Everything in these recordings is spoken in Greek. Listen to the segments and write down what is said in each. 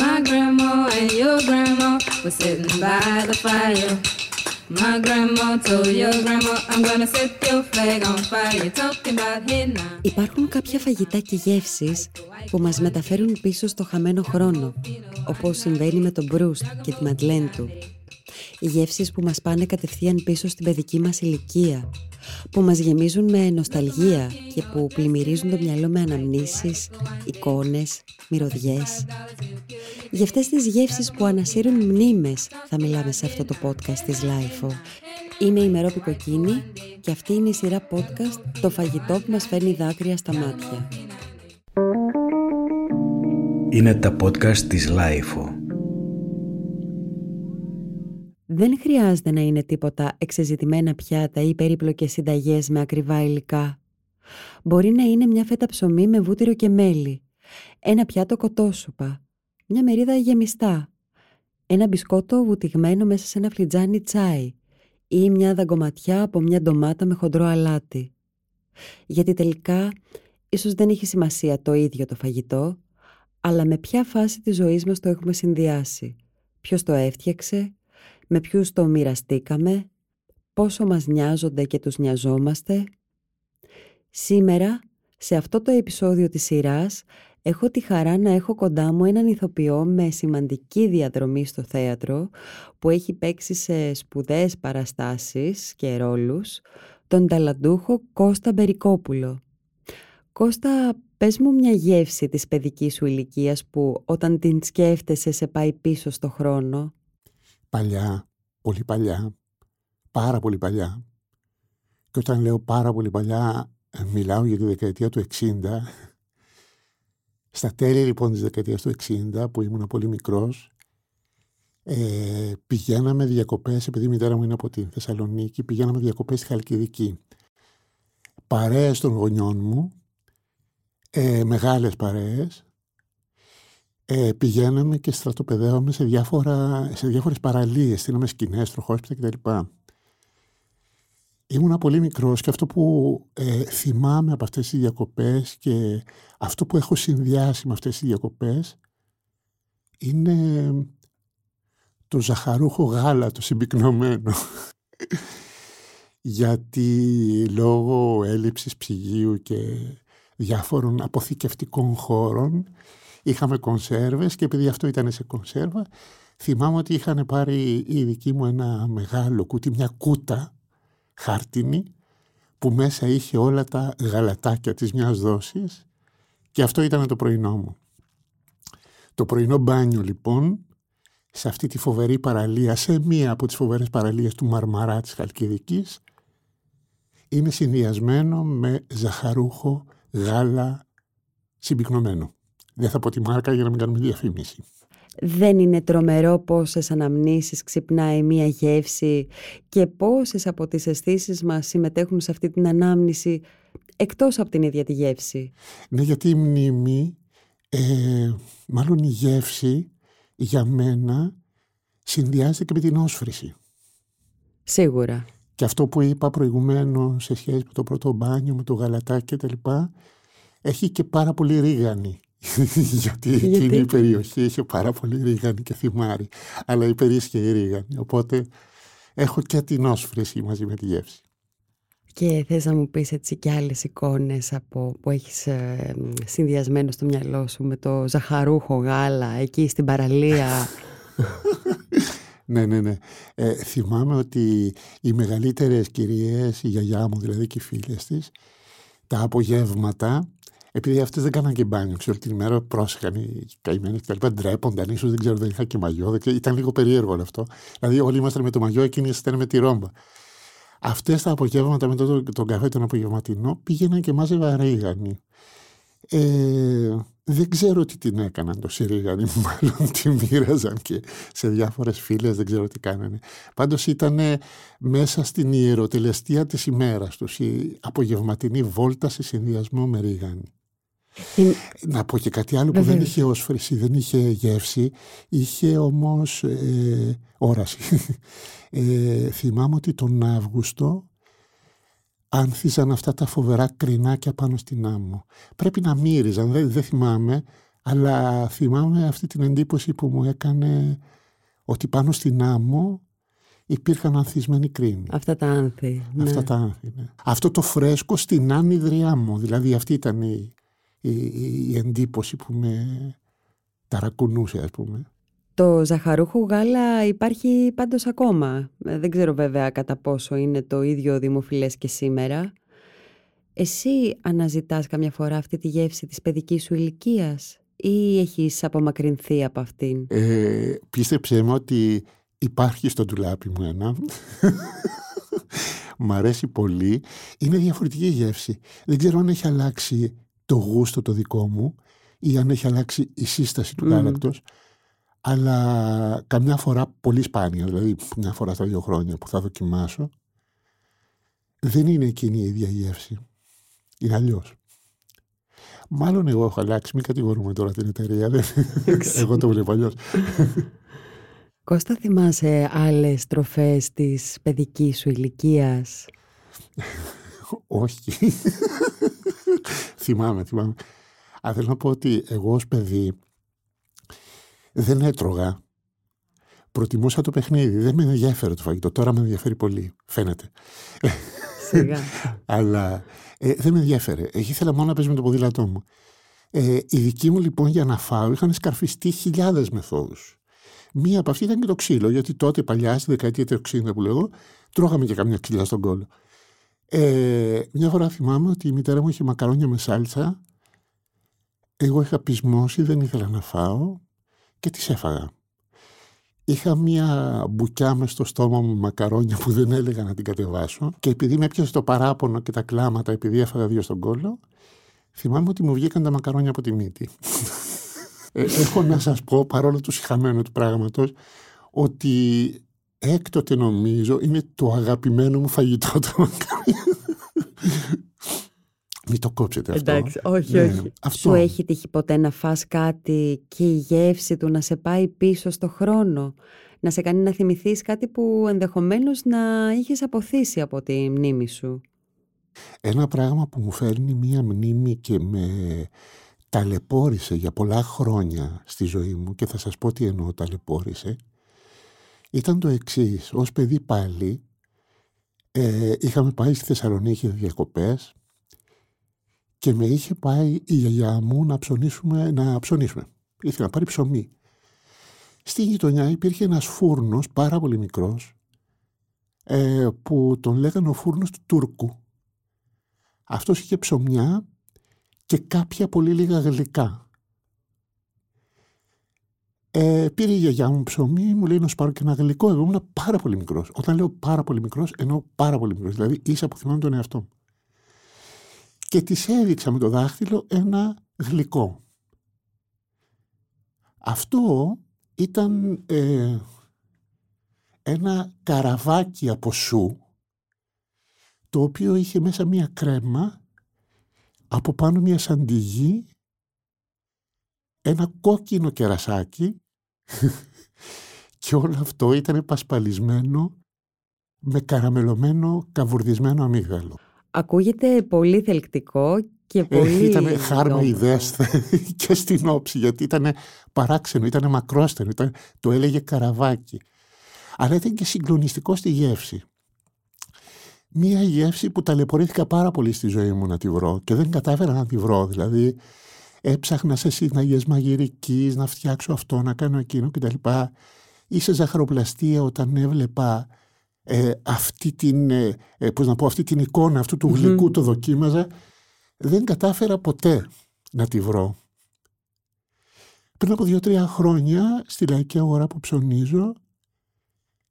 My grandma and your grandma were sitting by the fire. My grandma told your grandma, I'm gonna set your flag on fire. Talking about hey now. Υπάρχουν κάποια φαγητά και γεύσεις που μας μεταφέρουν πίσω στο χαμένο χρόνο, όπως συμβαίνει με τον Μπρούστ και τη Μαντλέν του. Οι γεύσεις που μας πάνε κατευθείαν πίσω στην παιδική μας ηλικία, που μας γεμίζουν με νοσταλγία και που πλημμυρίζουν το μυαλό με αναμνήσεις, εικόνες, μυρωδιές. Για αυτές τις γεύσεις που ανασύρουν μνήμες θα μιλάμε σε αυτό το podcast της LIFO. Είμαι η Μερόπη Κοκκίνη και αυτή είναι η σειρά podcast «Το φαγητό που μας φέρνει δάκρυα στα μάτια». Είναι τα podcast της LIFO. Δεν χρειάζεται να είναι τίποτα εξεζητημένα πιάτα ή περίπλοκες συνταγές με ακριβά υλικά. Μπορεί να είναι μια φέτα ψωμί με βούτυρο και μέλι, ένα πιάτο κοτόσουπα, μια μερίδα γεμιστά, ένα μπισκότο βουτυγμένο μέσα σε ένα φλιτζάνι τσάι ή μια δαγκωματιά από μια ντομάτα με χοντρό αλάτι. Γιατί τελικά ίσως δεν έχει σημασία το ίδιο το φαγητό, αλλά με ποια φάση της ζωής μας το έχουμε συνδυάσει, ποιος το έφτιαξε, με ποιους το μοιραστήκαμε, πόσο μας νοιάζονται και τους νοιαζόμαστε. Σήμερα, σε αυτό το επεισόδιο της σειράς, έχω τη χαρά να έχω κοντά μου έναν ηθοποιό με σημαντική διαδρομή στο θέατρο που έχει παίξει σε σπουδαίες παραστάσεις και ρόλους τον ταλαντούχο Κώστα Μπερικόπουλο. Κώστα, πες μου μια γεύση της παιδικής σου ηλικίας που όταν την σκέφτεσαι σε πάει πίσω στο χρόνο. Παλιά, πολύ παλιά, πάρα πολύ παλιά. Και όταν λέω πάρα πολύ παλιά, ε, μιλάω για τη δεκαετία του 60 στα τέλη λοιπόν της δεκαετίας του 60 που ήμουν πολύ μικρός ε, πηγαίναμε διακοπές, επειδή η μητέρα μου είναι από τη Θεσσαλονίκη, πηγαίναμε διακοπές στη Χαλκιδική. Παρέες των γονιών μου, ε, μεγάλες παρέες, ε, πηγαίναμε και στρατοπεδεύαμε σε, διάφορα, σε διάφορες παραλίες, στείλαμε σκηνές, τροχόσπιτα κτλ. Ήμουνα πολύ μικρός και αυτό που ε, θυμάμαι από αυτές τις διακοπές και αυτό που έχω συνδυάσει με αυτές τις διακοπές είναι το ζαχαρούχο γάλα, το συμπυκνωμένο. Γιατί λόγω έλλειψης ψυγείου και διάφορων αποθηκευτικών χώρων είχαμε κονσέρβες και επειδή αυτό ήταν σε κονσέρβα θυμάμαι ότι είχαν πάρει οι δικοί μου ένα μεγάλο κούτι, μια κούτα χάρτινη που μέσα είχε όλα τα γαλατάκια της μιας δόσης και αυτό ήταν το πρωινό μου. Το πρωινό μπάνιο λοιπόν σε αυτή τη φοβερή παραλία, σε μία από τις φοβερές παραλίες του Μαρμαρά της Χαλκιδικής είναι συνδυασμένο με ζαχαρούχο γάλα συμπυκνωμένο. Δεν θα πω τη μάρκα για να μην κάνουμε διαφήμιση. Δεν είναι τρομερό πόσες αναμνήσεις ξυπνάει μία γεύση και πόσες από τις αισθήσεις μας συμμετέχουν σε αυτή την ανάμνηση εκτός από την ίδια τη γεύση. Ναι, γιατί η μνήμη, ε, μάλλον η γεύση για μένα συνδυάζεται και με την όσφρηση. Σίγουρα. Και αυτό που είπα προηγουμένως σε σχέση με το πρώτο μπάνιο, με το γαλατάκι και τα λοιπά, έχει και πάρα πολύ ρίγανη. Γιατί εκείνη η περιοχή είχε πάρα πολύ ρίγανη και θυμάρι. Αλλά υπερίσχε η ρίγανη. Οπότε έχω και την όσφρηση μαζί με τη γεύση. Και θες να μου πεις έτσι κι άλλες εικόνες από, που έχεις ε, συνδυασμένο στο μυαλό σου με το ζαχαρούχο γάλα εκεί στην παραλία; ναι, ναι, ναι. Ε, θυμάμαι ότι οι μεγαλύτερες κυρίες, η γιαγιά μου δηλαδή και οι φίλες της, τα απογεύματα επειδή αυτέ δεν κάναν και μπάνιο, ξέρω την ημέρα πρόσεχαν οι καημένοι κτλ. Ντρέπονταν, ίσως δεν ξέρω, δεν είχα και μαγιό. Ήταν λίγο περίεργο όλο αυτό. Δηλαδή, όλοι ήμασταν με το μαγιό, εκείνοι ήταν με τη ρόμπα. Αυτές τα απογεύματα μετά τον, τον καφέ τον απογευματινό πήγαιναν και μάζευα ρίγανη. Ε, δεν ξέρω τι την έκαναν το σιρίγανη, μάλλον τη μοίραζαν και σε διάφορες φίλες, δεν ξέρω τι κάνανε. Πάντως ήταν μέσα στην ιεροτελεστία της ημέρας τους, η απογευματινή βόλτα σε συνδυασμό με ρίγανη. Να πω και κάτι άλλο που δεν είχε όσφρηση, δεν είχε γεύση, είχε όμως ε, όραση. Ε, θυμάμαι ότι τον Αύγουστο άνθιζαν αυτά τα φοβερά κρινάκια πάνω στην άμμο. Πρέπει να μύριζαν, δεν, δεν θυμάμαι, Αλλά θυμάμαι αυτή την εντύπωση που μου έκανε ότι πάνω στην άμμο υπήρχαν ανθισμένοι κρίνοι. Αυτά τα άνθη. ναι. Αυτά τα άνθη, ναι. Αυτό το φρέσκο στην άνυδρη άμμο. Δηλαδή αυτή ήταν η, η, η εντύπωση που με ταρακουνούσε ας πούμε. Το ζαχαρούχο γάλα υπάρχει πάντως ακόμα. Ε, Δεν ξέρω βέβαια κατά πόσο είναι το ίδιο δημοφιλές και σήμερα. Εσύ αναζητάς καμιά φορά αυτή τη γεύση της παιδικής σου ηλικίας ή έχεις απομακρυνθεί από αυτήν; Ε, πίστεψέ με ότι υπάρχει στο ντουλάπι μου ένα. Μ' αρέσει πολύ. Είναι διαφορετική η γεύση. Δεν ξέρω αν έχει αλλάξει το γούστο το δικό μου ή αν έχει αλλάξει η σύσταση του Μμμ. γάλακτος. Αλλά καμιά φορά, πολύ σπάνια, δηλαδή μια φορά στα δύο χρόνια που θα δοκιμάσω, δεν είναι εκείνη η ίδια γεύση. Είναι αλλιώς. Μάλλον εγώ έχω αλλάξει, μην κατηγορούμε τώρα την εταιρεία. δεν- εγώ το βλέπω αλλιώς. Κώστα θυμάσαι άλλες τροφές της παιδικής σου ηλικίας; Όχι. Θυμάμαι, θυμάμαι. Αλλά θέλω να πω ότι εγώ ως παιδί δεν έτρωγα. Προτιμούσα το παιχνίδι. Δεν με ενδιαφέρε το φαγητό. Τώρα με ενδιαφέρει πολύ. Φαίνεται. Σιγά. Αλλά ε, δεν με ενδιαφέρε. Ε, Ήθελα μόνο να παίζω με το ποδήλατό μου. Ε, οι δικοί μου λοιπόν για να φάω είχαν σκαρφιστεί χιλιάδες μεθόδους. Μία από αυτή ήταν και το ξύλο, γιατί τότε παλιά, στη δεκαετία του 60 που λέγω, τρώγαμε και καμιά ξύλα στον κόλλο. Ε, μια φορά θυμάμαι ότι η μητέρα μου είχε μακαρόνια με σάλτσα. Εγώ είχα πεισμώσει, δεν ήθελα να φάω και τις έφαγα. Είχα μια μπουκιά μες στο στόμα μου μακαρόνια που δεν έλεγα να την κατεβάσω και επειδή με έπιασε το παράπονο και τα κλάματα επειδή έφαγα δύο στον κόλλο, θυμάμαι ότι μου βγήκαν τα μακαρόνια από τη μύτη. Ε, έχω να σας πω, παρόλο το συχαμένο του πράγματος, ότι έκτοτε νομίζω είναι το αγαπημένο μου φαγητό το μακαρόνι. Μην το κόψετε αυτό. Εντάξει, όχι, Ναι, όχι. αυτό. Σου έχει τύχει ποτέ να φας κάτι και η γεύση του να σε πάει πίσω στο χρόνο, να σε κάνει να θυμηθείς κάτι που ενδεχομένως να είχες αποθήσει από τη μνήμη σου; Ένα πράγμα που μου φέρνει μία μνήμη και με ταλαιπώρησε για πολλά χρόνια στη ζωή μου και θα σας πω τι εννοώ ταλαιπώρησε ήταν το εξής. Ως παιδί πάλι ε, είχαμε πάει στη Θεσσαλονίκη διακοπές και με είχε πάει η γιαγιά μου να ψωνίσουμε, να ψωνίσουμε. Ήθελε να πάρει ψωμί. Στη γειτονιά υπήρχε ένας φούρνος πάρα πολύ μικρός ε, που τον λέγανε ο φούρνος του Τούρκου. Αυτός είχε ψωμιά και κάποια πολύ λίγα γλυκά. Ε, πήρε η γιαγιά μου ψωμί, μου λέει να σου πάρω και ένα γλυκό. Εγώ ήμουν πάρα πολύ μικρός. Όταν λέω πάρα πολύ μικρός, εννοώ πάρα πολύ μικρός. Δηλαδή ίσα που θυμάμαι τον εαυτό μου. Και της έδειξα με το δάχτυλο ένα γλυκό. Αυτό ήταν ε, ένα καραβάκι από σου το οποίο είχε μέσα μία κρέμα από πάνω μία σαντιγί ένα κόκκινο κερασάκι και όλο αυτό ήταν πασπαλισμένο με καραμελωμένο καβουρδισμένο αμύγδαλο. Ακούγεται πολύ θελκτικό και πολύ... ήταν χάρμα όμορφο. ιδέες και στην όψη γιατί ήταν παράξενο, ήταν μακρόστερο, ήταν, το έλεγε καραβάκι. Αλλά ήταν και συγκλονιστικό στη γεύση. Μία γεύση που ταλαιπωρήθηκα πάρα πολύ στη ζωή μου να τη βρω και δεν κατάφερα να τη βρω. Δηλαδή έψαχνα σε συναγές μαγειρικής να φτιάξω αυτό, να κάνω εκείνο κτλ. Ή σε ζαχαροπλαστεία όταν έβλεπα ε, αυτή, την, ε, ε, πώς να πω, αυτή την εικόνα αυτού του Μμμ. γλυκού το δοκίμαζα δεν κατάφερα ποτέ να τη βρω. Πριν από δύο-τρία χρόνια στη λαϊκή αγορά που ψωνίζω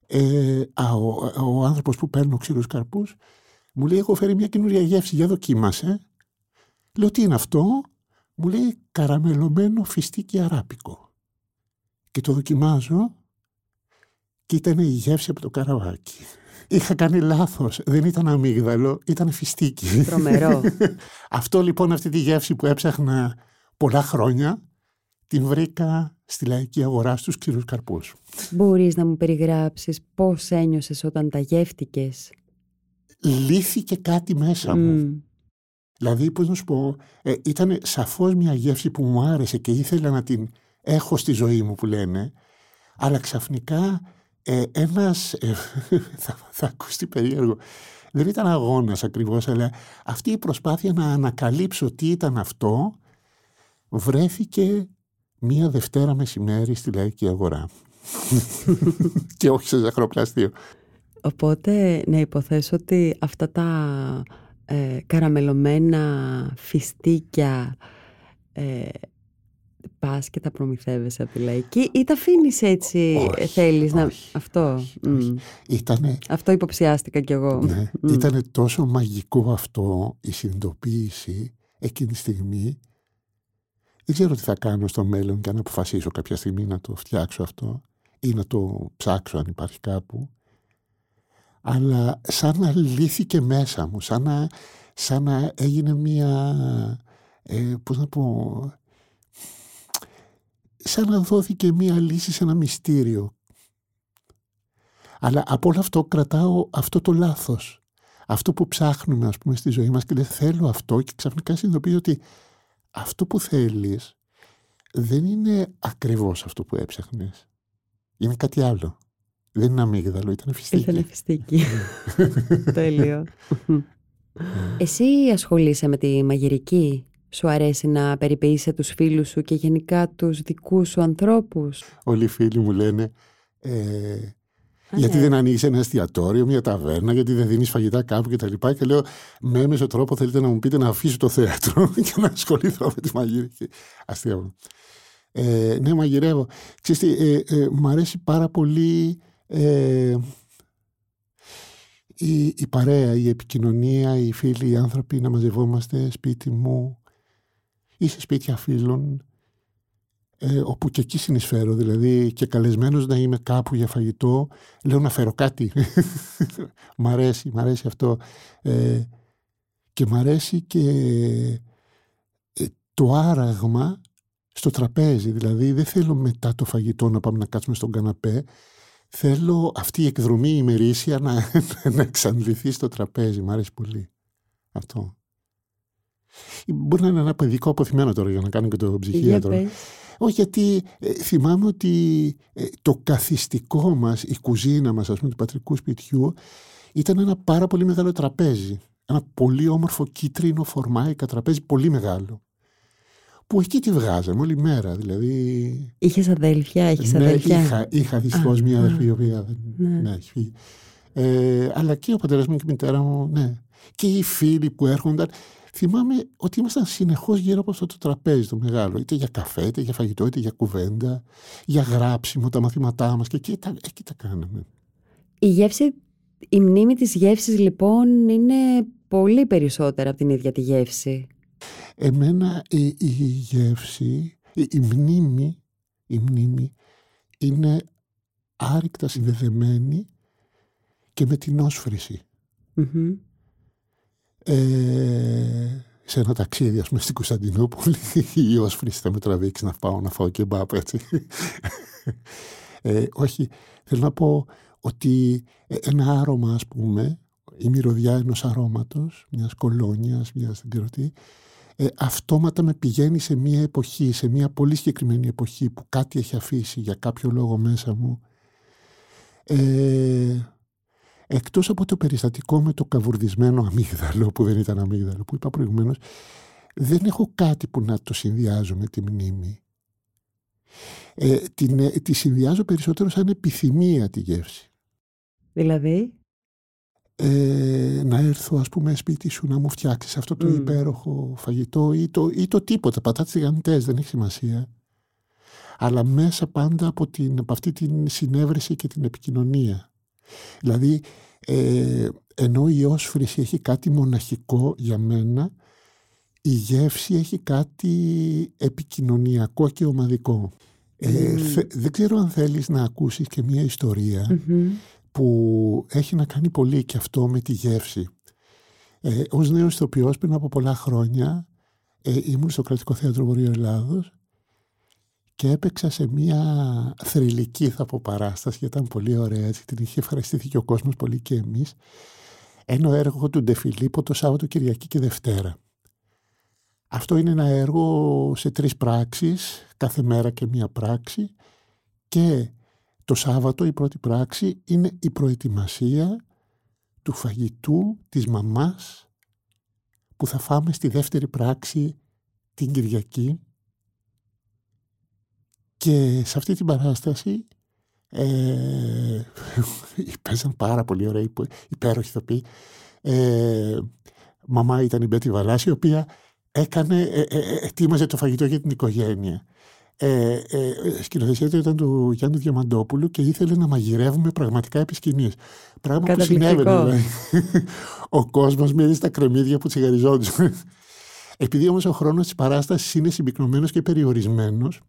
ε, α, ο, ο άνθρωπος που παίρνει ξύλους καρπούς μου λέει έχω φέρει μια καινούρια γεύση, για δοκίμασε. Λέω τι είναι αυτό, μου λέει καραμελωμένο φιστίκι αράπικο. Και το δοκιμάζω και ήταν η γεύση από το καραβάκι. Είχα κάνει λάθος, δεν ήταν αμύγδαλο, ήταν φιστίκι. Τρομερό. Αυτό λοιπόν, αυτή τη γεύση που έψαχνα πολλά χρόνια, την βρήκα στη λαϊκή αγορά στους ξηρούς καρπούς. Μπορείς να μου περιγράψεις πώς ένιωσες όταν τα γεύτηκες; Λύθηκε κάτι μέσα μου. Μμ. Δηλαδή, πώς να σου πω, ε, ήταν σαφώς μια γεύση που μου άρεσε και ήθελα να την έχω στη ζωή μου που λένε, αλλά ξαφνικά ε, ένας, ε, θα, θα ακουστεί περίεργο, δεν ήταν αγώνας ακριβώς, αλλά αυτή η προσπάθεια να ανακαλύψω τι ήταν αυτό, βρέθηκε μία Δευτέρα μεσημέρι στη Λαϊκή Αγορά. και όχι σε ζαχαροπλαστείο. Οπότε να υποθέσω ότι αυτά τα ε, καραμελωμένα φιστίκια ε, πας και τα προμηθεύεσαι από τη λαϊκή ή τα αφήνεις έτσι Όχι, θέλεις να... όχι, Αυτό; όχι, μμ. όχι. Ήτανε, Αυτό υποψιάστηκα κι εγώ. ναι, Μμ. ήτανε τόσο μαγικό αυτό η συνειδητοποίηση εκείνη τη στιγμή. Δεν ξέρω τι θα κάνω στο μέλλον και αν αποφασίσω κάποια στιγμή να το φτιάξω αυτό ή να το ψάξω αν υπάρχει κάπου. Αλλά σαν να λύθηκε μέσα μου, σαν να, σαν να έγινε μια, ε, πώς να πω, σαν να δόθηκε μια λύση σε ένα μυστήριο. Αλλά από όλο αυτό κρατάω αυτό το λάθος. Αυτό που ψάχνουμε ας πούμε στη ζωή μας και δεν θέλω αυτό και ξαφνικά συνειδητοποιήσω ότι αυτό που θέλεις δεν είναι ακριβώς αυτό που έψαχνες. Είναι κάτι άλλο. Δεν είναι αμύγδαλο, ήταν φυστική. Ήτανε φιστίκι. Τέλειο. Εσύ ασχολείσαι με τη μαγειρική; Σου αρέσει να περιποιείσαι τους φίλους σου και γενικά τους δικούς σου ανθρώπους; Όλοι οι φίλοι μου λένε ε, Α, γιατί ναι. δεν ανοίγεις ένα εστιατόριο, μια ταβέρνα, γιατί δεν δίνεις φαγητά κάπου κτλ. Και, και λέω, με έμεσο τρόπο θέλετε να μου πείτε να αφήσω το θέατρο και να ασχοληθώ με τη μαγειρική. Αστείευω. Ε, ναι, μαγειρεύω. Ξέρεις τι, ε, ε, μ' αρέσει πάρα πολύ ε, η, η παρέα, η επικοινωνία, οι φίλοι, οι άνθρωποι να μαζευόμαστε σπίτι μου ή σε σπίτια φίλων ε, όπου και εκεί συνεισφέρω, δηλαδή και καλεσμένος να είμαι κάπου για φαγητό, λέω να φέρω κάτι. μ' αρέσει, μ' αρέσει αυτό. Ε, και μ' αρέσει και ε, το άραγμα στο τραπέζι, δηλαδή δεν θέλω μετά το φαγητό να πάμε να κάτσουμε στον καναπέ, θέλω αυτή η εκδρομή η ημερήσια να, να εξαντληθεί στο τραπέζι, μ' αρέσει πολύ αυτό. Μπορεί να είναι ένα παιδικό αποθυμένο τώρα για να κάνω και το Για ψυχίατρο. πες. Όχι, γιατί ε, θυμάμαι ότι ε, το καθιστικό μας, η κουζίνα μας, ας πούμε, του πατρικού σπιτιού, ήταν ένα πάρα πολύ μεγάλο τραπέζι. Ένα πολύ όμορφο κίτρινο φορμάικα τραπέζι, πολύ μεγάλο. Που εκεί τη βγάζαμε όλη μέρα, δηλαδή... Είχες αδέλφια, έχεις ναι, αδέλφια; είχα, είχα δυστυχώς Α, μία α. αδερφή η οποία δεν Ναι. ναι, έχει φύγει. Ε, αλλά και ο πατέρας μου και η μητέρα μου, ναι. Και οι φίλοι που έρχονταν. Θυμάμαι ότι ήμασταν συνεχώς γύρω από αυτό το τραπέζι το μεγάλο. Είτε για καφέ, είτε για φαγητό, είτε για κουβέντα, για γράψιμο, τα μαθήματά μας. Και εκεί τα, εκεί τα κάναμε. Η γεύση, η μνήμη της γεύσης λοιπόν είναι πολύ περισσότερα από την ίδια τη γεύση. Εμένα η, η γεύση, η, η μνήμη, η μνήμη είναι άρρηκτα συνδεδεμένη και με την όσφρηση. Μμμ. Ε, σε ένα ταξίδι, ας πούμε, στην Κωνσταντινούπολη, η όσφρηση θα με τραβήξει να πάω να φάω και μπάπ, έτσι. Ε, όχι, θέλω να πω ότι ε, ένα άρωμα, ας πούμε, η μυρωδιά ενός αρώματος, μιας κολόνιας, μιας δεν ξέρω τι, ε, αυτόματα με πηγαίνει σε μια εποχή, σε μια πολύ συγκεκριμένη εποχή που κάτι έχει αφήσει για κάποιο λόγο μέσα μου. Ε, εκτός από το περιστατικό με το καβουρδισμένο αμύγδαλο που δεν ήταν αμύγδαλο που είπα προηγουμένως δεν έχω κάτι που να το συνδυάζω με τη μνήμη. Ε, την, ε, τη συνδυάζω περισσότερο σαν επιθυμία τη γεύση. Δηλαδή, Ε, να έρθω ας πούμε σπίτι σου να μου φτιάξεις αυτό το Μμ. υπέροχο φαγητό ή το, ή το τίποτα, πατάτες τηγανιτές, δεν έχει σημασία. Αλλά μέσα πάντα από, την, από αυτή την συνέβρεση και την επικοινωνία. Δηλαδή, ε, ενώ η όσφρηση έχει κάτι μοναχικό για μένα, η γεύση έχει κάτι επικοινωνιακό και ομαδικό. Ε, Μμ. θε- δεν ξέρω αν θέλεις να ακούσεις και μια ιστορία μμμ. Που έχει να κάνει πολύ και αυτό με τη γεύση. Ε, ως νέος ηθοποιός πριν από πολλά χρόνια ε, ήμουν στο Κρατικό Θέατρο Βορείου Ελλάδος και έπαιξα σε μια θρηλυκή θα πω παράσταση. Γιατί ήταν πολύ ωραία έτσι, την είχε ευχαριστηθεί και ο κόσμος πολύ και εμείς. Ένα έργο του Ντεφιλίππο το Σάββατο Κυριακή και Δευτέρα. Αυτό είναι ένα έργο σε τρεις πράξεις, κάθε μέρα και μία πράξη και το Σάββατο η πρώτη πράξη είναι η προετοιμασία του φαγητού της μαμάς που θα φάμε στη δεύτερη πράξη την Κυριακή. Και σε αυτή την παράσταση ε, παίζαν πάρα πολύ ωραία υπέροχοι ηθοποιοί. Ε, μαμά ήταν η Μπέτη Βαλάση η οποία έκανε, ε, ε, ε, ετοίμαζε το φαγητό για την οικογένεια ε, ε, σκηνοθεσία του ήταν του Γιάννη Διαμαντόπουλου και ήθελε να μαγειρεύουμε πραγματικά επί σκηνής. Πράγμα που συνέβαινε. Δηλαδή. ο κόσμος μύριζε τα κρεμμύδια που τσιγαριζόντουσαν. Επειδή όμως ο χρόνος της παράστασης είναι συμπυκνωμένος και περιορισμένος,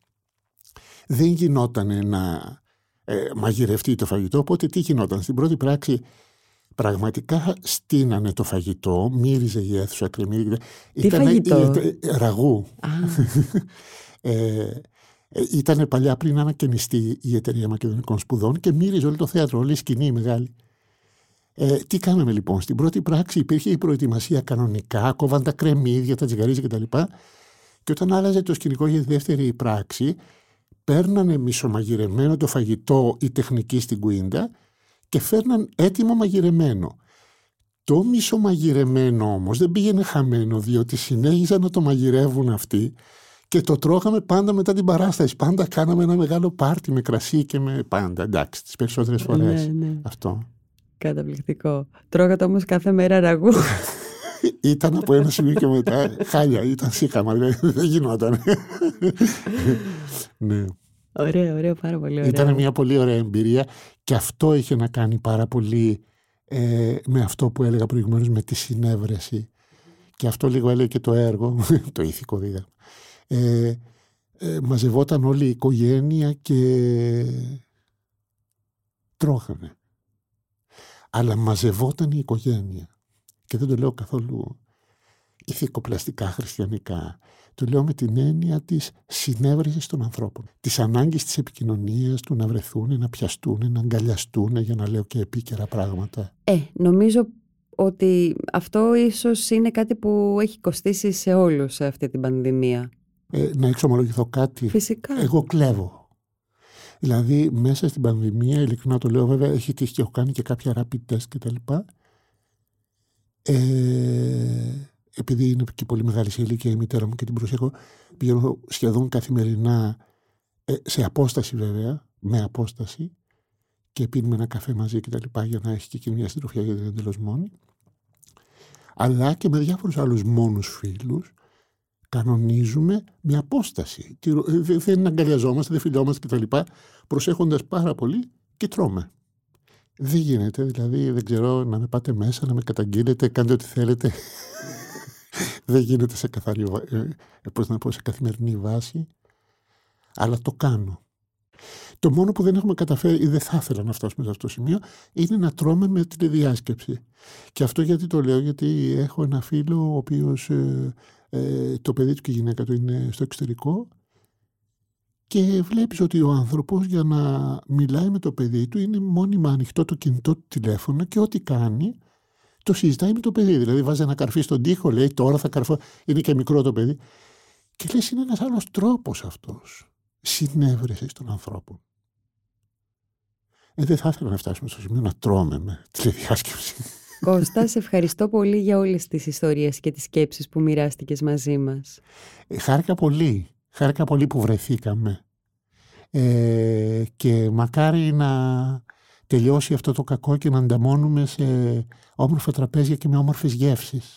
δεν γινόταν να ε, μαγειρευτεί το φαγητό, οπότε τι γινόταν; Στην πρώτη πράξη πραγματικά στείνανε το φαγητό, μύριζε η αίθουσα κρεμμύδια. Τι Ήταν φαγητό; ραγού. ε, ε, ήταν παλιά πριν ανακαινιστεί η εταιρεία Μακεδονικών Σπουδών και μύριζε όλο το θέατρο, όλη η σκηνή μεγάλη. Ε, τι κάναμε λοιπόν; Στην πρώτη πράξη υπήρχε η προετοιμασία κανονικά, κόβαν τα κρεμμύδια, τα τζιγαρίζια κτλ. Και όταν άλλαζε το σκηνικό για τη δεύτερη πράξη, παίρνανε μισομαγειρεμένο το φαγητό η τεχνική στην κουίντα και φέρναν έτοιμο μαγειρεμένο. Το μισομαγειρεμένο όμως δεν πήγαινε χαμένο διότι συνέχιζαν να το μαγειρεύουν αυτοί και το τρώγαμε πάντα μετά την παράσταση. Πάντα κάναμε ένα μεγάλο πάρτι με κρασί και με πάντα. Εντάξει, τις περισσότερες φορές. Ναι, ναι. Αυτό. Καταπληκτικό. Τρώγατε όμως κάθε μέρα ραγού. ήταν από ένα σημείο και μετά χάλια. Ήταν σήκαμα. Δεν γινόταν. ναι. Ωραίο, ωραίο, πάρα πολύ ωραίο. Ήταν μια πολύ ωραία εμπειρία και αυτό είχε να κάνει πάρα πολύ ε, με αυτό που έλεγα προηγουμένως με τη συνέβρεση. Και αυτό λίγο έλεγε και το έργο, το ηθικό δίδαγμα ε, ε, μαζευόταν όλη η οικογένεια και τρώγανε. Αλλά μαζευόταν η οικογένεια. Και δεν το λέω καθόλου ηθικοπλαστικά, χριστιανικά. Το λέω με την έννοια της συνέβρεσης των ανθρώπων. Της ανάγκης της επικοινωνίας, του να βρεθούν, να πιαστούν, να αγκαλιαστούν, για να λέω και επίκαιρα πράγματα. Ε, νομίζω ότι αυτό ίσως είναι κάτι που έχει κοστίσει σε όλους αυτή την πανδημία ε, να εξομολογηθώ κάτι. Φυσικά. Εγώ κλέβω. Δηλαδή μέσα στην πανδημία, ειλικρινά το λέω βέβαια, έχει τύχει και έχω κάνει και κάποια rapid test κτλ. Ε, επειδή είναι και πολύ μεγάλη σε ηλικία η μητέρα μου και την προσέχω, πηγαίνω σχεδόν καθημερινά, ε, σε απόσταση βέβαια, με απόσταση, και πίνουμε ένα καφέ μαζί και τα λοιπά για να έχει και εκείνη μια συντροφιά γιατί είναι εντελώς μόνη. Αλλά και με διάφορους άλλους μόνους φίλους, κανονίζουμε με απόσταση. Δεν αγκαλιαζόμαστε, δεν φιλιόμαστε κτλ. Προσέχοντας πάρα πολύ και τρώμε. Δεν γίνεται, δηλαδή δεν ξέρω να με πάτε μέσα, να με καταγγείλετε, κάντε ό,τι θέλετε. δεν γίνεται σε καθαρή, ε, πώς να πω, σε καθημερινή βάση. Αλλά το κάνω. Το μόνο που δεν έχουμε καταφέρει ή δεν θα ήθελα να φτάσουμε σε αυτό το σημείο είναι να τρώμε με τηλεδιάσκεψη. Και αυτό γιατί το λέω, γιατί έχω ένα φίλο ο οποίος ε, ε, το παιδί του και η γυναίκα του είναι στο εξωτερικό και βλέπεις ότι ο άνθρωπος για να μιλάει με το παιδί του είναι μόνιμα ανοιχτό το κινητό του τηλέφωνο και ό,τι κάνει το συζητάει με το παιδί. Δηλαδή βάζει ένα καρφί στον τοίχο, λέει τώρα θα καρφώ, είναι και μικρό το παιδί. Και λες είναι ένας άλλος τρόπος αυτός συνέβρεση των ανθρώπων. Ε, δεν θα ήθελα να φτάσουμε στο σημείο να τρώμε με τηλεδιάσκεψη. Κώστα, σε ευχαριστώ πολύ για όλες τις ιστορίες και τις σκέψεις που μοιράστηκες μαζί μας. Ε, χάρηκα πολύ. Χάρηκα πολύ που βρεθήκαμε. Ε, και μακάρι να τελειώσει αυτό το κακό και να ανταμώνουμε σε όμορφα τραπέζια και με όμορφες γεύσεις.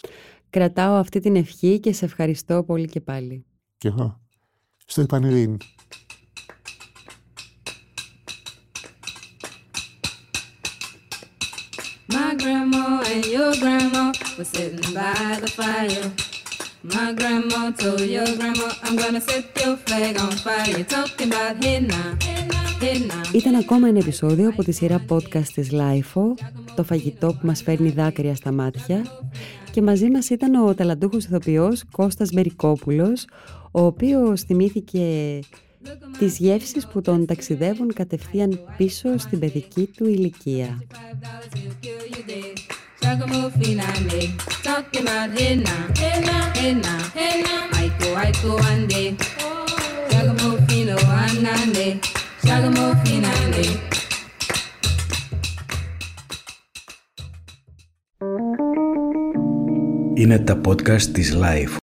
Κρατάω αυτή την ευχή και σε ευχαριστώ πολύ και πάλι. Και εγώ. Στο επανειδήν. Grandma and your grandma were sitting by the fire. My grandma told your grandma, I'm gonna set your flag on fire. Talking about hey now, hey now. Ήταν ακόμα ένα επεισόδιο από τη σειρά podcast της LIFO, το φαγητό που μας φέρνει δάκρυα στα μάτια και μαζί μας ήταν ο ταλαντούχος ηθοποιός Κώστας Μπερικόπουλος, ο οποίος θυμήθηκε τις γεύσεις που τον ταξιδεύουν κατευθείαν πίσω στην παιδική του ηλικία. Είναι τα podcast της Life.